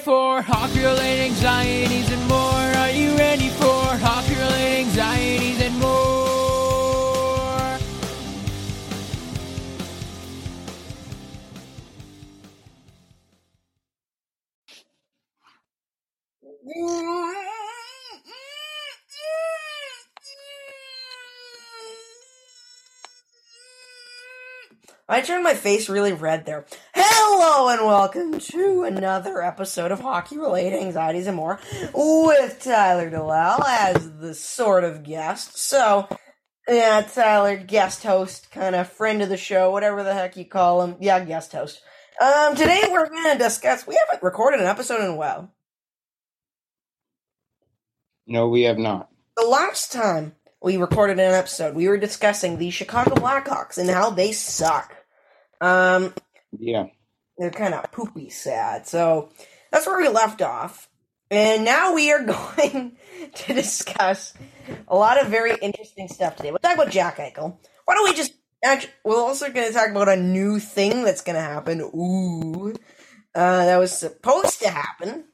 For hockey related anxieties and more? Are you ready for hockey related anxieties and more? I turned my face really red there. Hello and welcome to another episode of Hockey Related Anxieties and More with Tyler DeLal as the sort of guest. So, yeah, Tyler, guest host, kind of friend of the show, whatever the heck you call him. Yeah, guest host. Um, today we're going to discuss, we haven't recorded an episode in a while. No, we have not. The last time we recorded an episode, we were discussing the Chicago Blackhawks and how they suck. Um, Yeah. They're kind of poopy sad. So that's where we left off. And now we are going to discuss a lot of very interesting stuff today. We'll talk about Jack Eichel. Why don't we just actually, we're also going to talk about a new thing that's going to happen. Ooh. Uh, that was supposed to happen.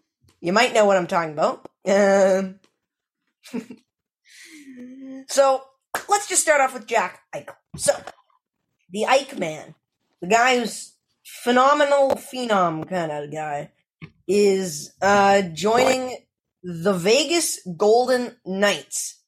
You might know what I'm talking about. Um, so let's just start off with Jack Eichel. So, the Ike Man, the guy who's phenomenal phenom kind of guy is uh joining the Vegas Golden Knights.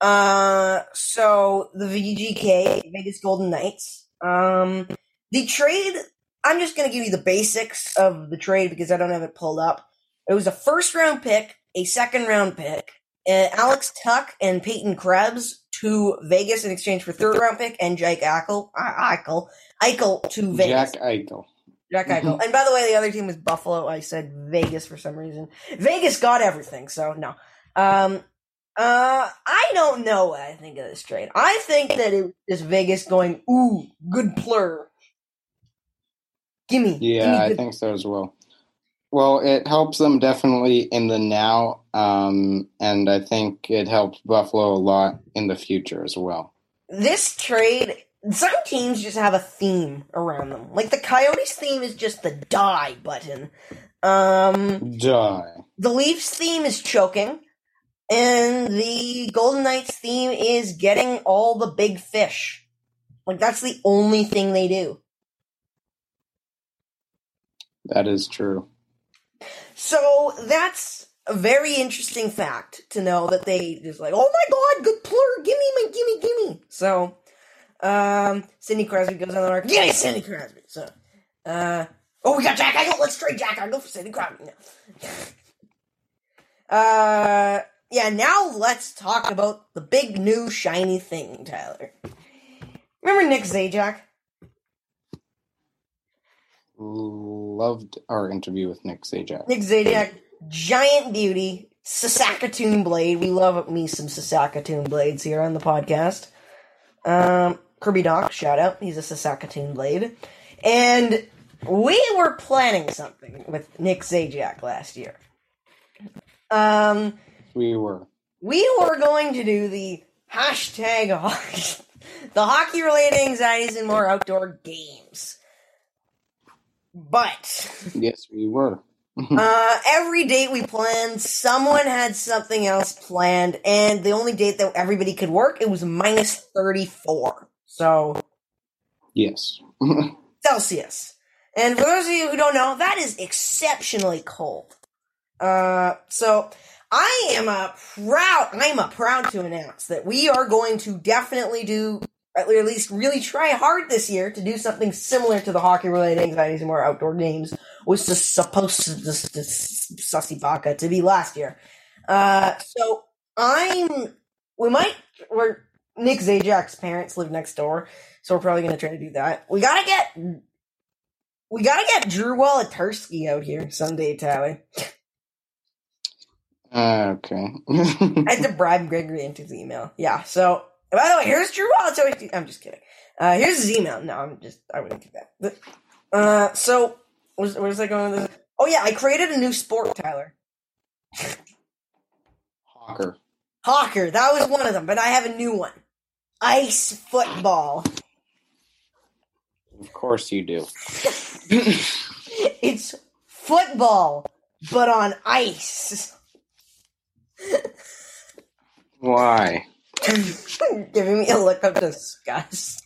Uh so the VGK, Vegas Golden Knights. Um the trade I'm just going to give you the basics of the trade because I don't have it pulled up. It was a first round pick, a second round pick, uh, Alex Tuch and Peyton Krebs to Vegas in exchange for third round pick and Jake Eichel, Eichel, Eichel to Vegas. Jack Eichel. Jack Eichel. And by the way, the other team was Buffalo. I said Vegas for some reason. Vegas got everything, so no. Um, uh, I don't know what I think of this trade. I think that it is Vegas going, ooh, good plur. Gimme. Yeah, gimme I good- think so as well. Well, it helps them definitely in the now, um, and I think it helps Buffalo a lot in the future as well. this trade. Some teams just have a theme around them. Like the Coyotes theme is just the die button. Um, Die. the Leafs theme is choking, and the Golden Knights theme is getting all the big fish. Like that's the only thing they do. That is true. So that's a very interesting fact to know that they just like, oh my god, good plur, gimme, my gimme, gimme. So, um, Sidney Crosby goes on the market. Gimme Sidney Crosby. So, uh, oh, we got Jack Eichel. Let's trade Jack Eichel for Sidney Crosby. Now. Uh, yeah. Now let's talk about the big new shiny thing, Tyler. Remember Nick Zajac? Loved our interview with Nick Zajac. Nick Zajac, giant beauty, Saskatoon blade. We love me some Saskatoon blades here on the podcast. Um, Kirby Dach, shout out. He's a Saskatoon blade. And we were planning something with Nick Zajac last year. Um, We were. we were going to do the hashtag hockey, the hockey related anxieties and more outdoor games. But Yes, we were. uh, every date we planned, someone had something else planned, and the only date that everybody could work, it was minus 34. So, Yes. Celsius. And for those of you who don't know, that is exceptionally cold. Uh, so I am a proud, I am a proud to announce that we are going to definitely do, at least really try hard this year to do something similar to the hockey related anxieties and more outdoor games, which was supposed to, this, this sussy baka to be last year. Uh, so I'm, we might, we're, Nick Zajac's parents live next door, so we're probably gonna try to do that. We gotta get, we gotta get Drew Wolaturski out here someday, Tyler. Uh, okay. I had to bribe Gregory into his email. Yeah. So, by the way, here's Drew Wallace. I'm just kidding. Uh, here's his email. No, I'm just. I wouldn't do that. But, uh, so where's, where's I going with this? Oh yeah, I created a new sport, Tyler. Hawker. Hawker. That was one of them, but I have a new one. Ice football. Of course you do. It's football, but on ice. Why? Giving me a look of disgust.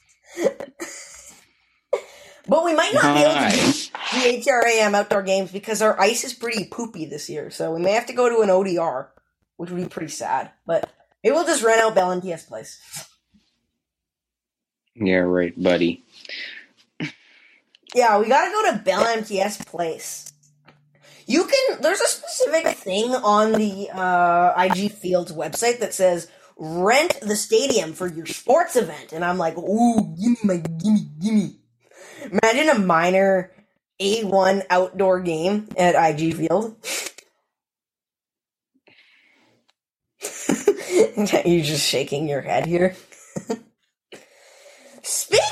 but we might not be able to do the HRAM outdoor games because our ice is pretty poopy this year. So we may have to go to an ODR, which would be pretty sad. But maybe we'll just rent out Bell MTS Place. Yeah, right, buddy. Yeah, we gotta go to Bell MTS Place. You can. There's a specific thing on the uh, IG Fields website that says rent the stadium for your sports event, and I'm like, ooh, gimme my gimme gimme. Imagine a minor A1 outdoor game at IG Field. You're just shaking your head here.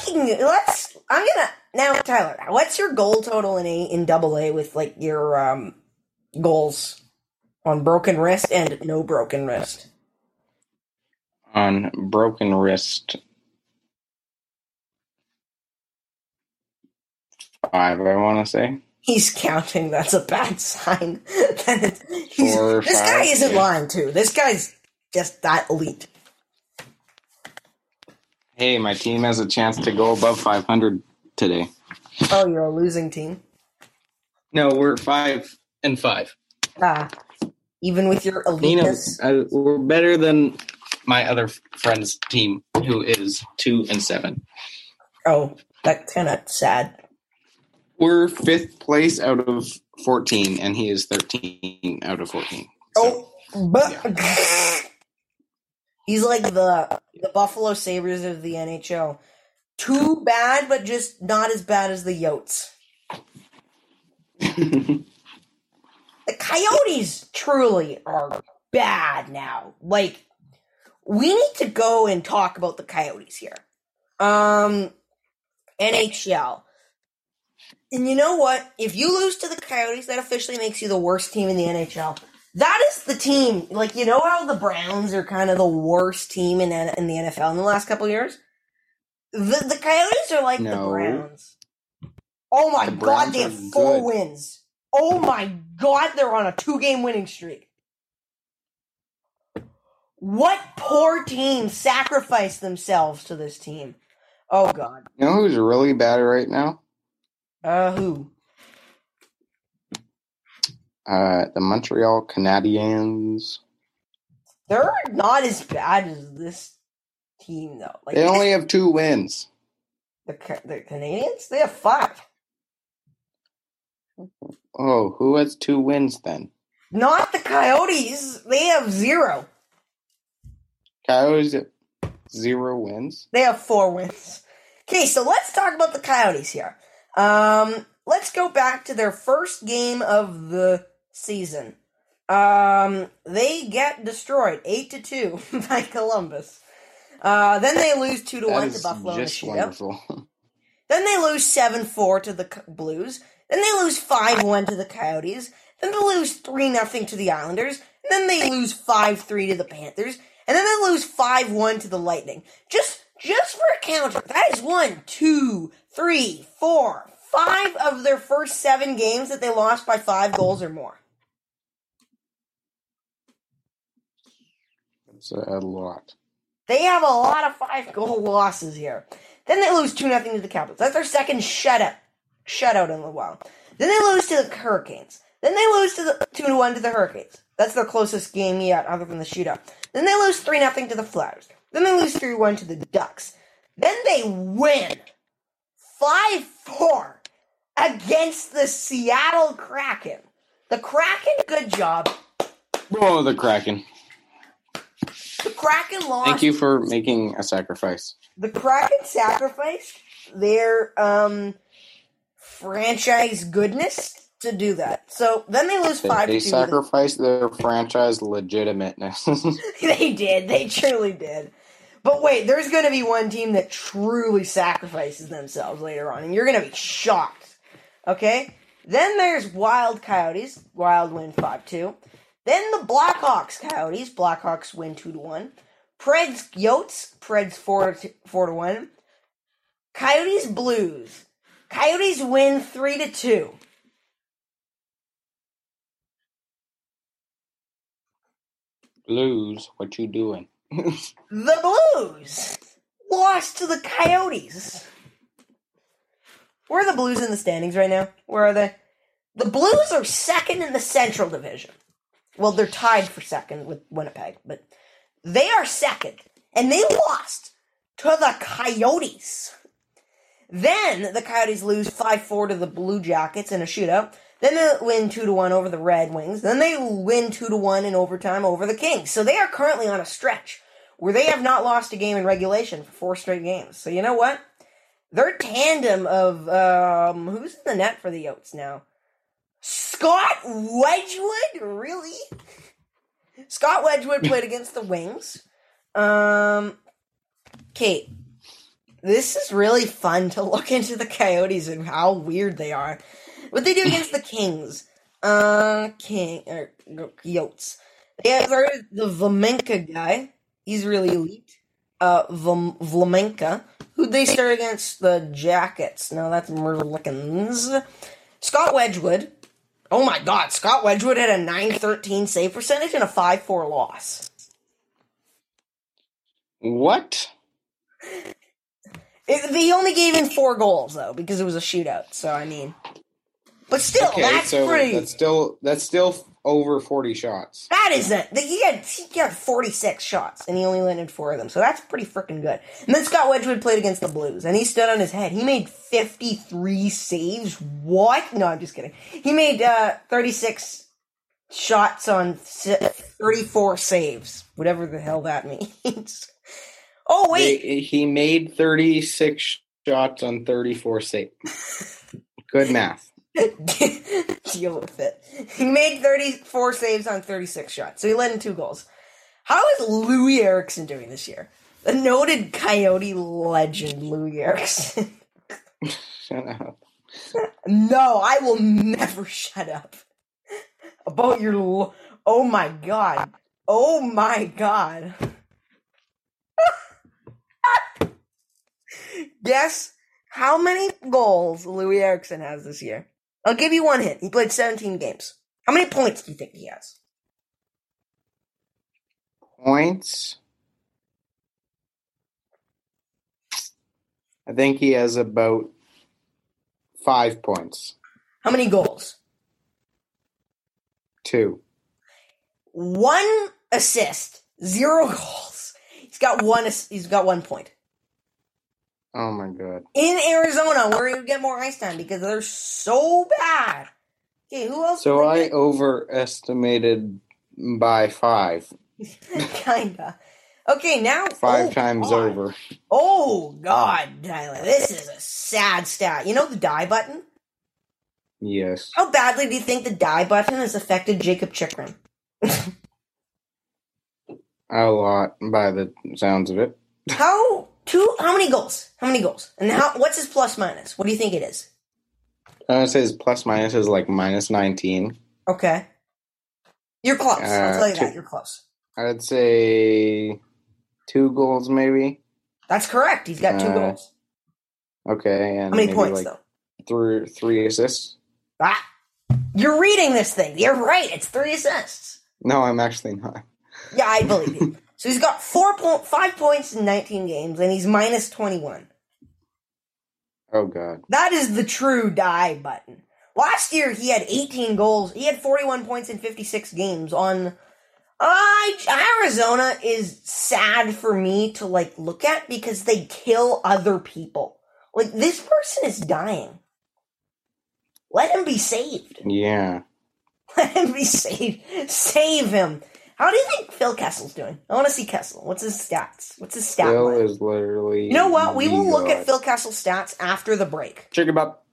Speaking, let's. I'm gonna now, Tyler. What's your goal total in a in double A with like your um goals on broken wrist and no broken wrist? On broken wrist. Five, I want to say. He's counting. That's a bad sign. Four this guy isn't yeah. lying too. This guy's just that elite. Hey, my team has a chance to go above 500 today. Oh, you're a losing team. No, we're five and five. Ah, even with your You know, eliteness. uh, we're better than my other friend's team, who is two and seven. Oh, that's kind of sad. We're fifth place out of 14, and he is 13 out of 14. So, Oh, but he's like the the Buffalo Sabres of the NHL. Too bad, but just not as bad as the Yotes. The Coyotes truly are bad now. Like, we need to go and talk about the Coyotes here. Um, NHL. And you know what? If you lose to the Coyotes, that officially makes you the worst team in the NHL. That is the team. Like, you know how the Browns are kind of the worst team in, in the NFL in the last couple of years? The, the Coyotes are like the Browns. Oh my The god, they have four good. wins. Oh my god, they're on a two game winning streak. What poor team sacrificed themselves to this team? Oh god. you know who's really bad right now? Uh who? Uh, the Montreal Canadiens. They're not as bad as this team though. Like They only have two wins. the the Canadians, they have five. Oh, who has two wins then? Not the Coyotes. They have zero. Coyotes have zero wins. They have four wins. Okay, so let's talk about the Coyotes here. Um, let's go back to their first game of the season. Um, they get destroyed eight to two by Columbus. Uh, then they lose two to one to Buffalo just wonderful. Then they lose 7 4 to the Blues. Then they lose 5 1 to the Coyotes. Then they lose 3 0 to the Islanders. And then they lose 5 3 to the Panthers. And then they lose 5 1 to the Lightning. Just just for a counter, that is one, two, three, four, five of their first seven games that they lost by five goals or more. A lot. They have a lot of five goal losses here. Then they lose 2 0 to the Capitals. That's their second shutout. Shutout in a while. Then they lose to the Hurricanes. Then they lose to the 2 1 to the Hurricanes. That's their closest game yet, other than the shootout. Then they lose 3 0 to the Flyers. Then they lose 3 1 to the Ducks. Then they win 5 4 against the Seattle Kraken. The Kraken, good job. Oh, the Kraken. The Kraken lost. Thank you for making a sacrifice. the Kraken sacrificed their um, franchise goodness to do that. So then they lose They, five they two. sacrificed their franchise legitimateness. they did. They truly did. But wait, there's going to be one team that truly sacrifices themselves later on, and you're going to be shocked. Okay? Then there's Wild Coyotes. Wild win 5 2. Then the Blackhawks Coyotes. Blackhawks win 2 to 1. Preds Yotes. Preds 4 to, 4 to 1. Coyotes Blues. Coyotes win 3 to 2. Blues, what you doing? The Blues lost to the Coyotes. Where are the Blues in the standings right now? Where are they? The Blues are second in the Central Division. Well, they're tied for second with Winnipeg, but they are second, and they lost to the Coyotes. Then the Coyotes lose 5 4 to the Blue Jackets in a shootout. Then they win 2 to 1 over the Red Wings. Then they win 2 to 1 in overtime over the Kings. So they are currently on a stretch where they have not lost a game in regulation for four straight games. So you know what? Their tandem of um who's in the net for the Yotes now? Scott Wedgewood? Really? Scott Wedgewood played against the Wings. Um Kate, this is really fun to look into the Coyotes and how weird they are. What they do against the Kings. Uh King or Yotes. They have the Vamenka guy. He's really elite. Uh, Vl- Vlamenka, who they start against the Jackets. No, that's Merzlikins. Scott Wedgewood. Oh my god, Scott Wedgewood had a 913 save percentage and a 5 4 loss. What? It, he only gave in four goals, though, because it was a shootout. So, I mean. But still, Okay, that's so pretty. that's still that's still over forty shots. That isn't. He had he had forty six shots, and he only landed four of them. So that's pretty freaking good. And then Scott Wedgewood played against the Blues, and he stood on his head. He made fifty three saves. What? No, I'm just kidding. He made uh, thirty six shots on thirty four saves. Whatever the hell that means. oh wait, They- he made thirty six shots on thirty four saves. Good math. deal with it. He made thirty four saves on thirty six shots, so he led in two goals. How is Loui Eriksson doing this year? The noted Coyote legend, Loui Eriksson. Shut up. no, I will never shut up about your. Lo- oh my god. Oh my god. Guess how many goals Loui Eriksson has this year? I'll give you one hint. He played 17 games. How many points do you think he has? Points. I think he has about five points. How many goals? Two. One assist, zero goals. He's got one. He's got one point Oh my god. in Arizona, where he would get more ice time because they're so bad. Okay, who else? So I overestimated by five. kinda. Okay, now Five oh, times God. over. Oh God, Tyler, this is a sad stat. You know the die button? Yes. How badly do you think the die button has affected Jakob Chychrun? A lot by the sounds of it. How two? How many goals? How many goals? And how? What's his plus minus? What do you think it is? I would say his plus minus is like minus 19. Okay, you're close. I'll Uh, tell you two. that you're close. I'd say two goals maybe. That's correct. He's got two Uh, goals. Okay. And How many maybe points like though? Three, three assists. Ah, you're reading this thing. You're right. It's three assists. No, I'm actually not. Yeah, I believe you. So he's got four point five points in 19 games, and he's minus 21. Oh god. That is the true die button. Last year he had 18 goals. He had 41 points in 56 games on I, Arizona is sad for me to like look at because they kill other people. Like this person is dying. Let him be saved. Yeah. Let him be saved. Save him. How do you think Phil Kessel's doing? I want to see Kessel. What's his stats? What's his stat Phil line? is literally. You know what? We will look at. Phil Kessel's stats after the break. Check him up.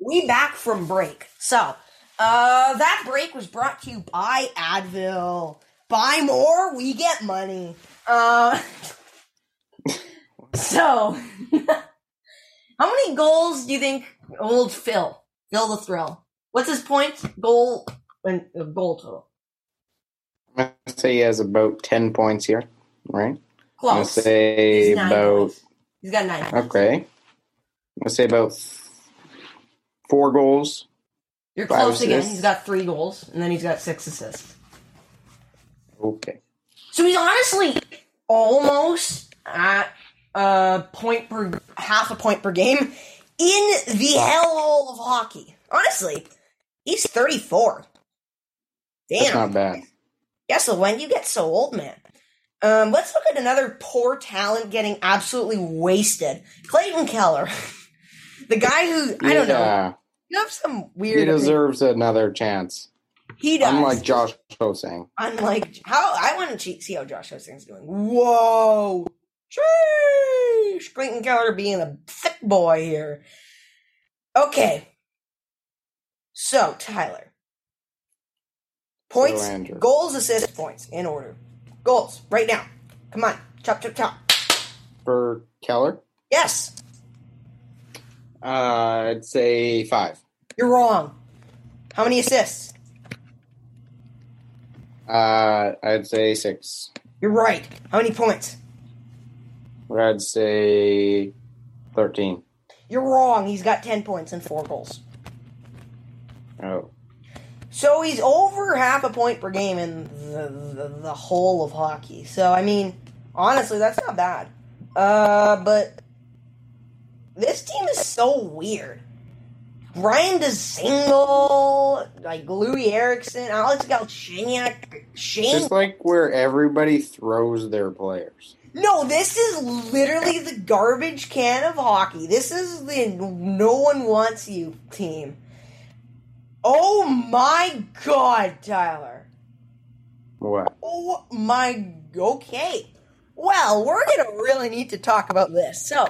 we back from break. So, uh, that break was brought to you by Advil. Buy more, we get money. Uh, so, how many goals do you think old Phil, Phil the Thrill? What's his point? Goal and uh, goal total. Say he has about ten points here, right? I'm gonna Close. say He's about points. He's got nine. okay. I'm gonna say about four goals. You're close again. He's got three goals, and then he's got six assists. Okay. So he's honestly almost at a point per half a point per game in the hell of hockey. Honestly, he's 34. That's Damn. not bad. Yeah, so when you get so old, man. Um, let's look at another poor talent getting absolutely wasted. Clayton Keller. the guy who, I don't know, you have some weird. he opinion. deserves another chance. He does. Unlike Josh Ho-Sang. Unlike how I want to see how Josh Ho-Sang's doing. Whoa, sheesh! Clayton Keller being a thick boy here. Okay, so Tyler, points, goals, assists, points in order. Goals right now. Come on, chop, chop, chop. For Keller, Yes, uh, I'd say five. you're wrong. How many assists? Uh, I'd say six. You're right. How many points? I'd say thirteen. You're wrong. He's got ten points and four goals. Oh, So he's over half a point per game in the, the, the whole of hockey. So, I mean, honestly, that's not bad. Uh, but this team is so weird. Bryan Dzingel, like Loui Eriksson, Alex Galchenyuk, Shane. just like where everybody throws their players. No, this is literally the garbage can of hockey. This is the no one wants you team. Oh my god, Tyler. What? Oh my. Okay. Well, we're gonna really need to talk about this. So,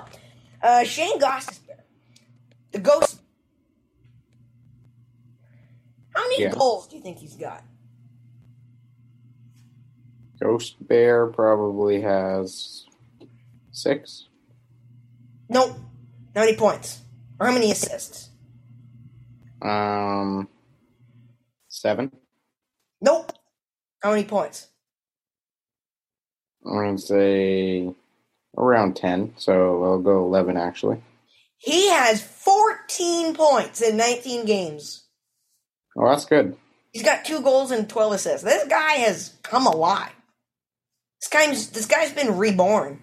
uh, Shane Gostisbehere, the ghost. How many Yeah. goals do you think he's got? Ghost Bear probably has six. Nope. How many points? Or how many assists? Um, seven. Nope. How many points? I'm gonna say around ten. So I'll go eleven actually. He has 14 points in 19 games. Oh, that's good. He's got two goals and 12 assists. This guy has come alive. This guy's this guy's been reborn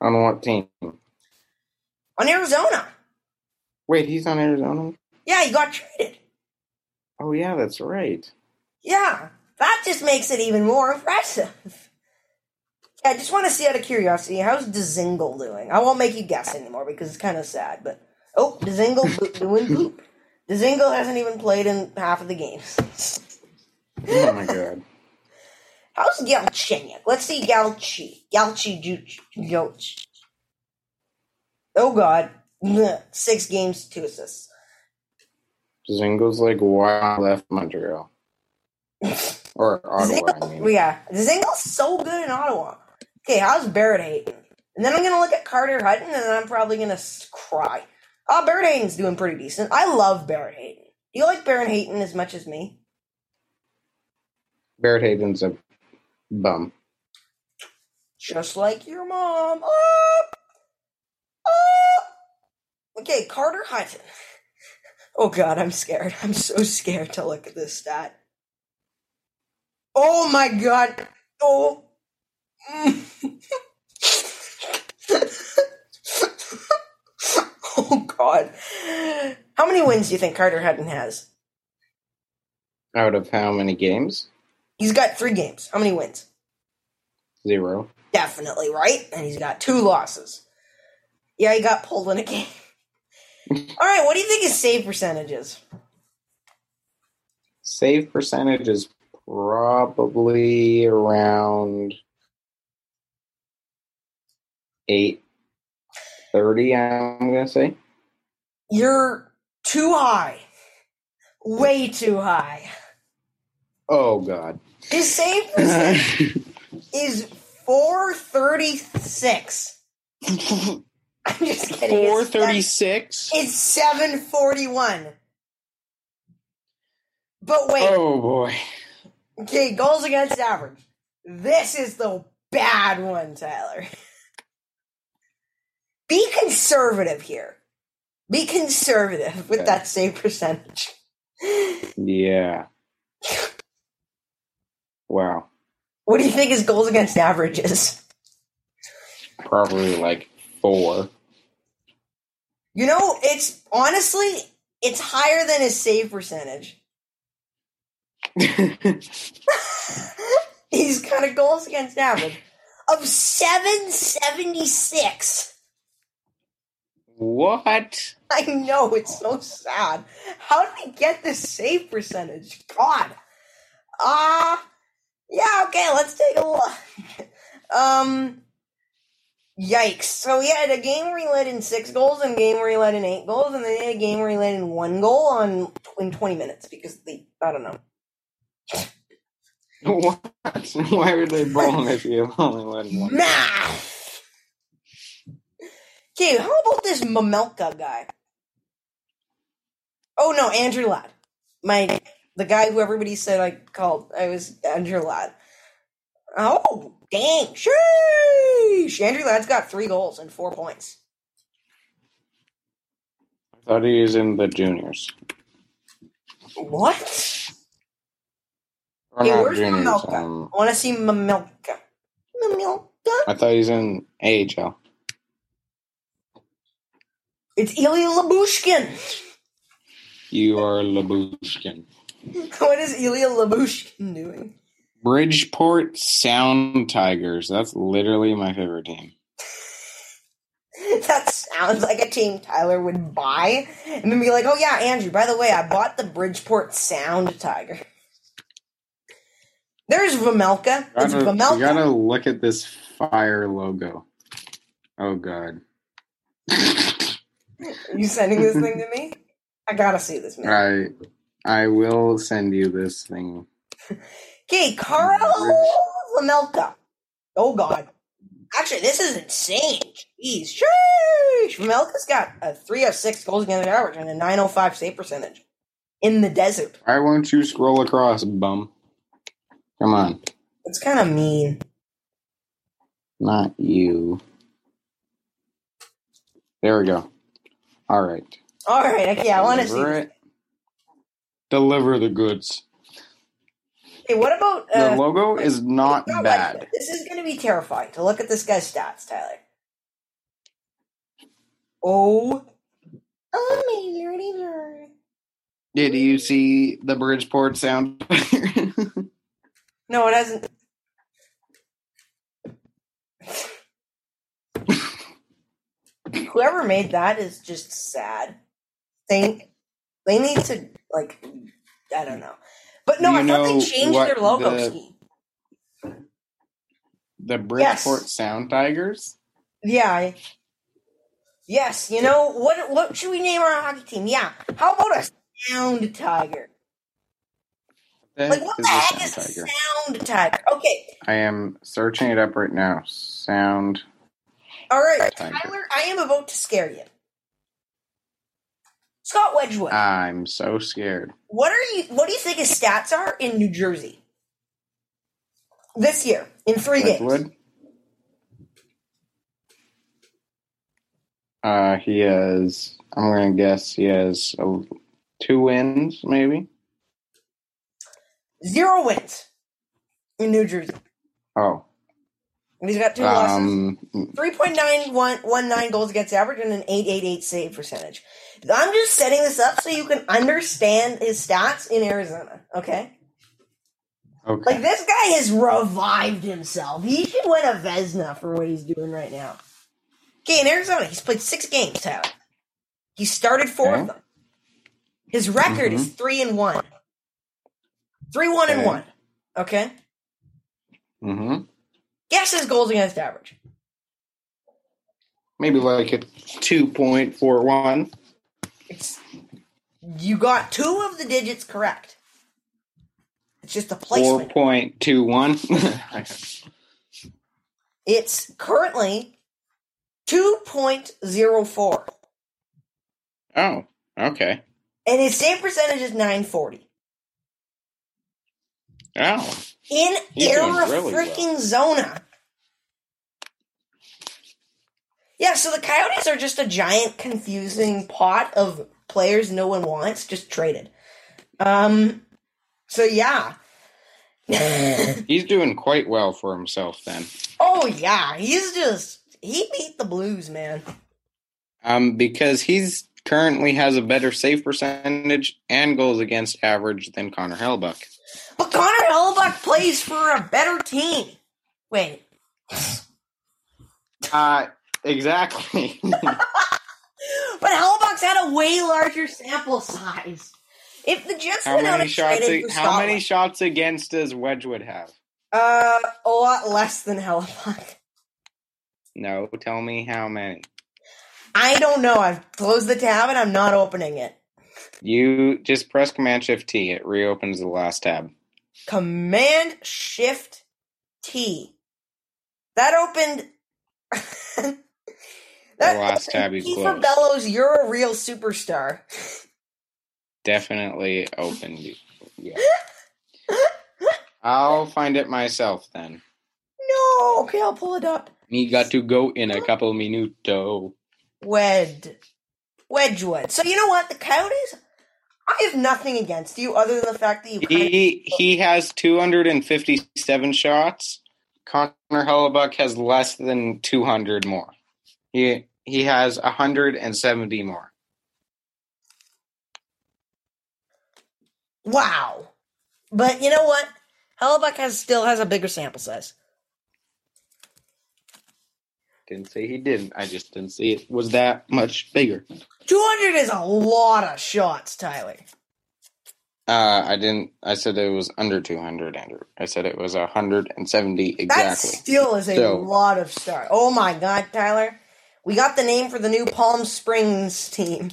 On what team? on Arizona. Wait, he's on Arizona. Yeah, he got traded. Oh yeah, that's right. Yeah, that just makes it even more impressive. I just want to see out of curiosity, how's Dzingel doing? I won't make you guess anymore because it's kind of sad. But oh, Dzingel doing. Dzingel hasn't even played in half of the games. Oh my god. How's Galchenyuk? Let's see Galchi. Galchi Juch. Joch. Oh god. Six games, two assists. Dzingel's like wild left Montreal or Ottawa. I mean, yeah. Dzingel's so good in Ottawa. Okay, how's Barrett Hayton? And then I'm gonna look at Carter Hutton and then I'm probably gonna s- cry. Uh, oh, Barrett Hayton's doing pretty decent. I love Barrett Hayton. Do you like Barrett Hayton as much as me? Barrett Hayton's a bum. Just like your mom. Oh! Okay, Carter Hutton. Oh god, I'm scared. I'm so scared to look at this stat. Oh my god. Oh. oh god. How many wins do you think Carter Hutton has? Out of how many games? He's got three games. How many wins? Zero. Definitely, right? And he's got two losses. Yeah, he got pulled in a game. All right, what do you think his save percentage is? Save percentage is probably around eight thirty. I'm gonna say. You're too high. Way too high. Oh God. His save percentage is 436. I'm just kidding. Four It's. It's 741. But wait, Oh boy. okay, goals against average. This is the bad one, Tyler. Be conservative here. Be conservative with Okay. that save percentage. Yeah. Wow. What do you think his goals against average is? Probably like four. You know, it's honestly, it's higher than his save percentage. He's got a goals against average of 776. what? I know, it's so sad. How did he get this save percentage? God. Ah, uh, yeah, okay, let's take a look. um, yikes. So he had a game where he led in six goals and a game where he led in eight goals, and then a game where he led in one goal on in 20 minutes because they, I don't know. What? Why would they him if you only him one? Math! Okay, how about this Mamelka guy? Oh no, Andrew Ladd. My the guy who everybody said I called. I was Andrew Ladd. Oh, dang. Sheesh! Andrew Ladd's got three goals and four points. I thought he was in the juniors. What? Or Hey, where's juniors. Mamelka? Um, I want to see Mamelka. Mamelka? I thought he's in AHL. It's Ilya Lyubushkin. You are Lyubushkin. what is Ilya Lyubushkin doing? Bridgeport Sound Tigers. That's literally my favorite team. That sounds like a team Tyler would buy and then be like, oh yeah, Andrew, by the way, I bought the Bridgeport Sound Tiger. There's Vejmelka. It's Gotta, Vejmelka. you gotta look at this fire logo. Oh god. Are you sending this thing to me? I gotta see this, man. I I will send you this thing. Okay, Carl Vejmelka. Oh god. Actually, this is insane. Jeez. Sheesh. Vejmelka's got a 3-6 goals against average and a 905 save percentage in the desert. Why won't you scroll across, bum? Come on. It's kind of mean. Not you. There we go. All right. All right, okay, I want to see. It. Deliver the goods. Okay, what about The uh, logo is not not like bad. This is going to be terrifying to look at this guy's stats, Tyler. Oh, amazing! Did you see the Bridgeport sound? No, it hasn't. Whoever made that is just sad. They they need to like I don't know. But no, I thought they changed their logo the- scheme. the Bridgeport Sound Tigers? Yeah. I- Yes, you know what? What should we name our hockey team? Yeah, how about a sound tiger? Like what the heck is tiger. sound tiger? Okay, I am searching it up right now. Sound. all right, Tiger. Tyler. I am about to scare you. Scott Wedgewood. I'm so scared. what are you? What do you think his stats are in New Jersey this year in three games? Uh, he has. I'm gonna guess he has uh, two wins, maybe. Zero wins in New Jersey. Oh, And he's got two losses. um, 3.919 goals against average and an 888 save percentage. I'm just setting this up so you can understand his stats in Arizona, okay? okay. Like, this guy has revived himself. He should win a Vezina for what he's doing right now. Okay, in Arizona, he's played six games, Tyler. He started four Okay. of them. His record is 3 and 1. 3 1 and 1. Okay? Mm-hmm. Guess his goals against average. Maybe like a two point four one. It's you got two of the digits correct. It's just a placement. 4.21. It's currently 2.04. oh, okay. And his save percentage is 940. Oh, In He's really freaking Zona. Yeah, so the Coyotes are just a giant confusing pot of players no one wants, just traded. Um so yeah. he's doing quite well for himself then. oh yeah, he's just he beat the Blues, man. Um, because he's currently has a better save percentage and goals against average than Connor Hellebuyck. But Connor Hellebuyck plays for a better team. Wait. Uh, exactly. But Hellebuyck's had a way larger sample size. If the Jets how went out many shots? for How many shots against does Wedgewood have? Uh, a lot less than Hellebuck. No, tell me how many. I don't know. I've closed the tab and I'm not opening it. You just press Command Shift T. It reopens the last tab. Command Shift T. That opened. that The last tab opened you Kieffer closed. Bellows, you're a real superstar. Definitely open. Yeah. I'll find it myself then. No, okay, I'll pull it up. Me got to go in a couple minuto. Wed. Wedgewood. So you know what? The Coyotes, I have nothing against you other than the fact that you kind of He he has 257 shots. Connor Hellebuyck has less than 200 more. He he has 170 more. Wow. But you know what? Hellebuyck has still has a bigger sample size. Didn't say he didn't. I just didn't see it was that much bigger. 200 is a lot of shots, Tyler. Uh, I didn't. I said it was under 200, Andrew. I said it was 170 exactly. That exactly. still is a So- lot of stars. Oh my god, Tyler. We got the name for the new Palm Springs team.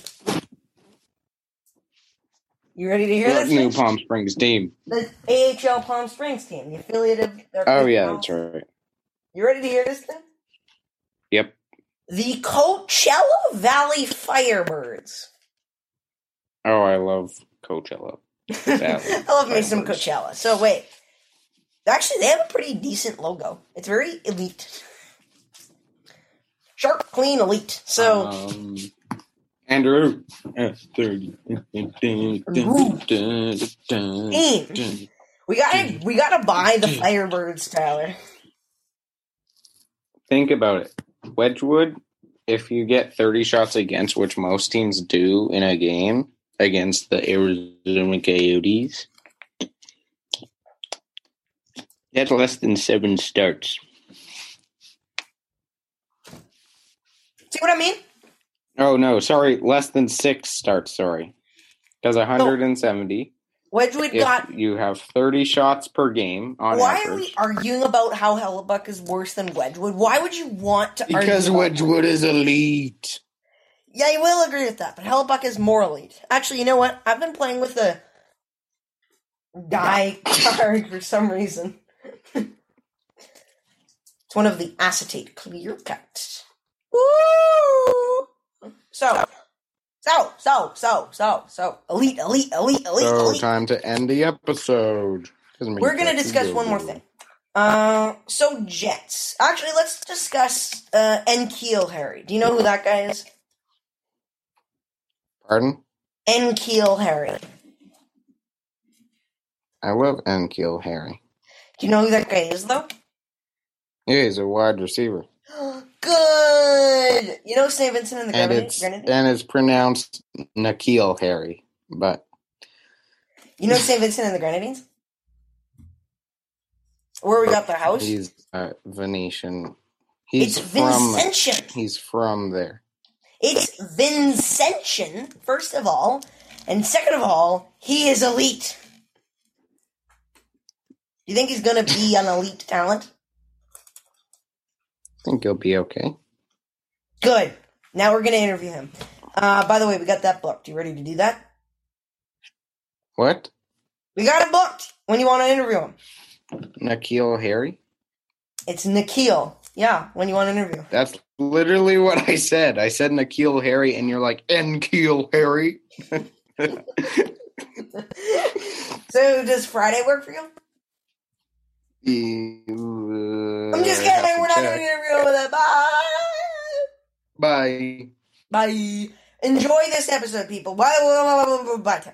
You ready to hear What this? new? Palm Springs team? The AHL Palm Springs team, the affiliate of. their- Oh yeah, that's right. You ready to hear this thing? Yep. The Coachella Valley Firebirds. Oh, I love Coachella. I love me some Coachella. So wait, actually, they have a pretty decent logo. It's very elite, sharp, clean, elite. So um, Andrew. Uh, 30. team, we got we got to buy the Firebirds, Tyler. Think about it. Wedgewood, if you get 30 shots against, which most teams do in a game against the Arizona Coyotes, that's less than seven starts. See what I mean? Oh, no, sorry, less than six starts, sorry. Because 170, Wedgewood if got. you have 30 shots per game on Why are we arguing about how Hellebuyck is worse than Wedgewood? Why would you want to Because argue? about- Wedgewood is elite. Yeah, I will agree with that, but Hellebuyck is more elite. Actually, you know what? I've been playing with a die card for some reason. it's one of the acetate clear cuts. Woo! So, so, so, so, so, so, elite, elite, elite, elite, So, elite. time to end the episode. We're gonna discuss one more thing. Uh, so Jets. Actually, let's discuss uh N'Keal Harry. Do you know who that guy is? Pardon? N'Keal Harry. I love N'Keal Harry. Do you know who that guy is, though? Yeah, he's a wide receiver. Good. You know St. Vincent and the And Grenadines? it's and it's pronounced Nakeel Harry. But You know St. Vincent and the Grenadines? Where we got their house? he's uh, Venetian. He's It's from Vincentian. he's from there. It's Vincentian, first of all. And second of all, he is elite. You think he's going to be an elite talent? I think he'll be okay. Good. Now we're going to interview him. Uh, by the way, we got that booked. You ready to do that? What? We got it booked. When you want to interview him? Nikhil Harry? It's Nikhil. Yeah, when you want to interview. That's literally what I said. I said Nikhil Harry, and you're like, Nikhil Harry. so does Friday work for you? I'm just kidding. We're not going to interview with it. Bye. Bye. Bye. Enjoy this episode, people. Bye. Bye. Bye. Bye.